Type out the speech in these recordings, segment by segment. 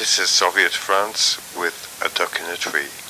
This is Soviet France with A Duck in a Tree.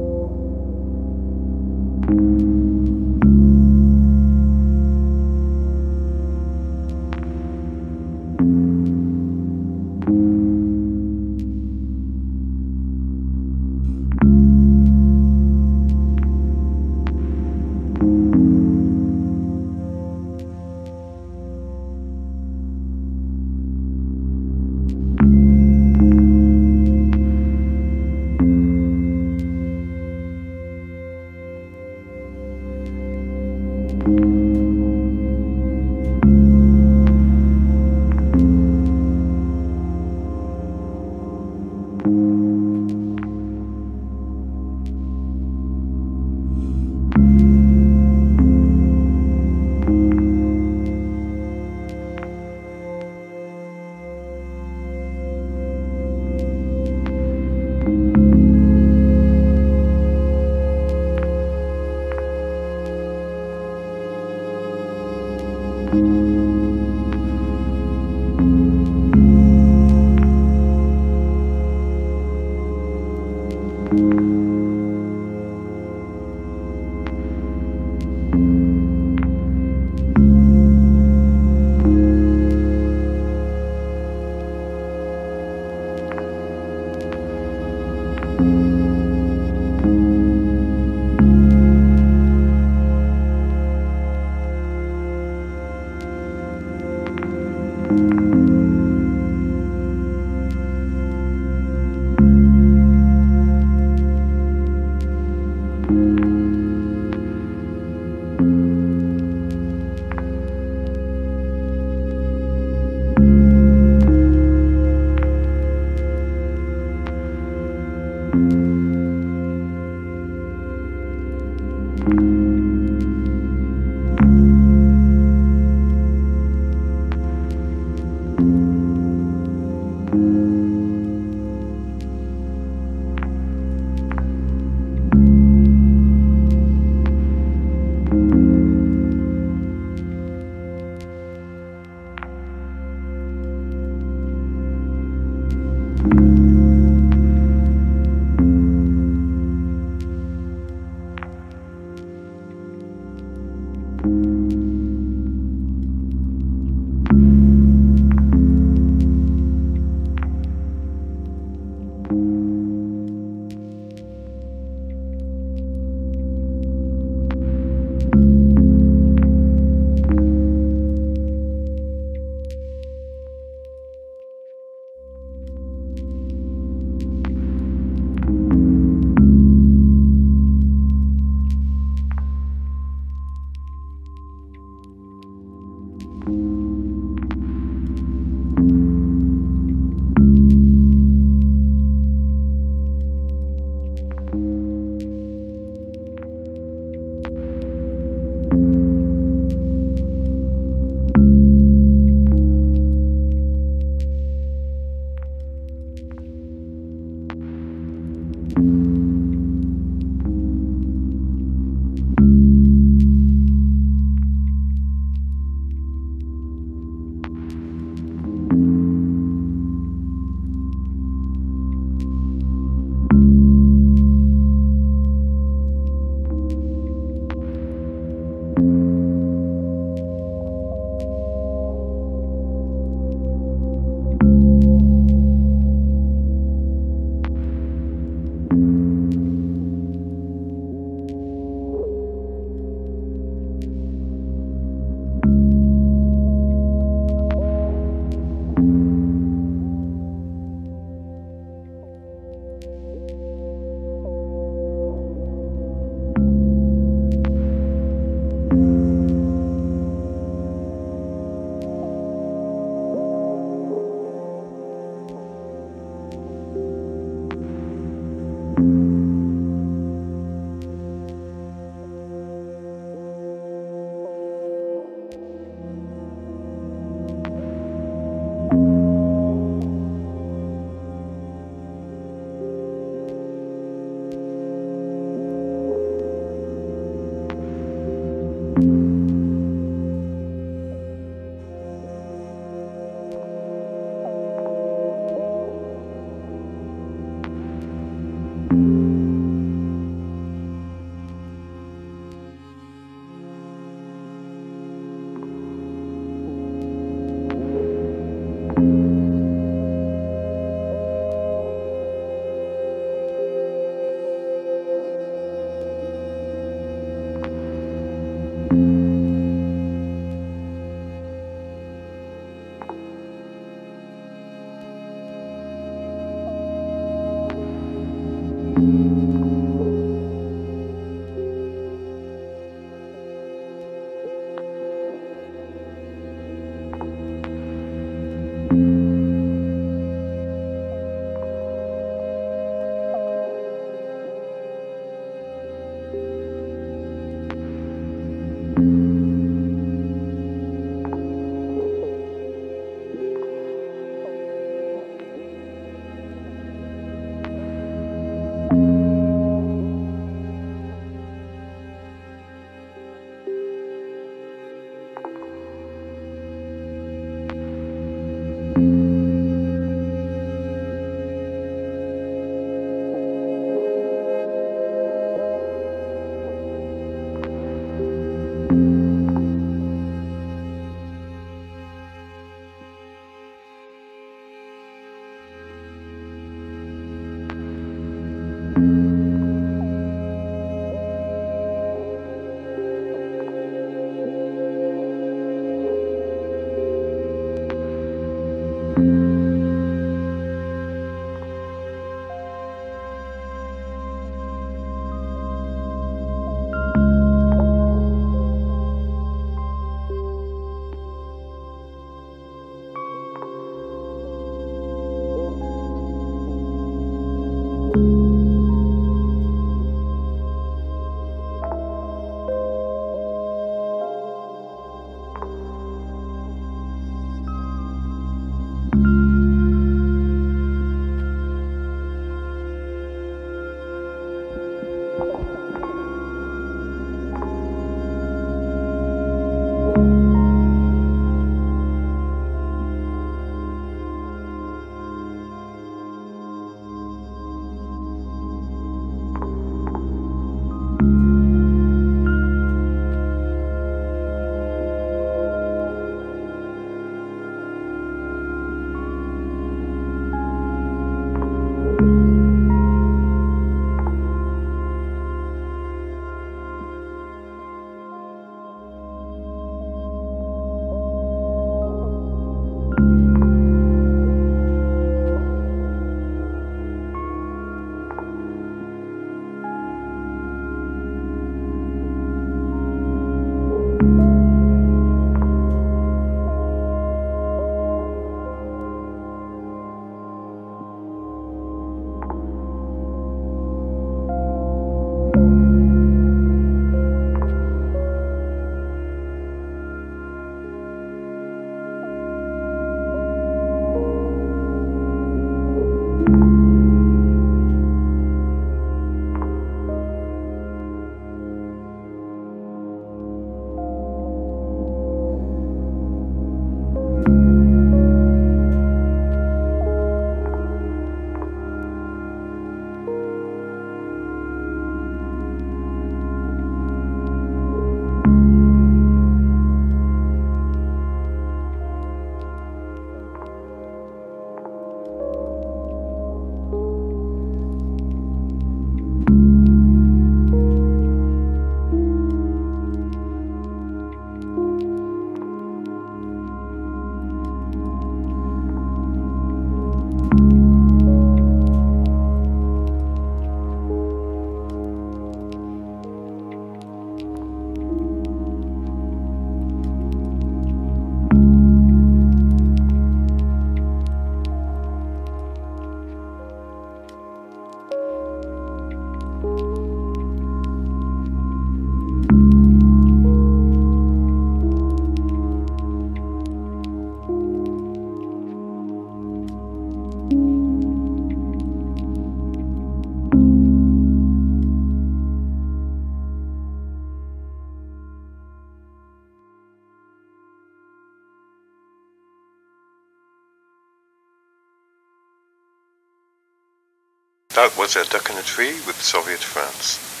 Was A Duck in a Tree with Soviet France.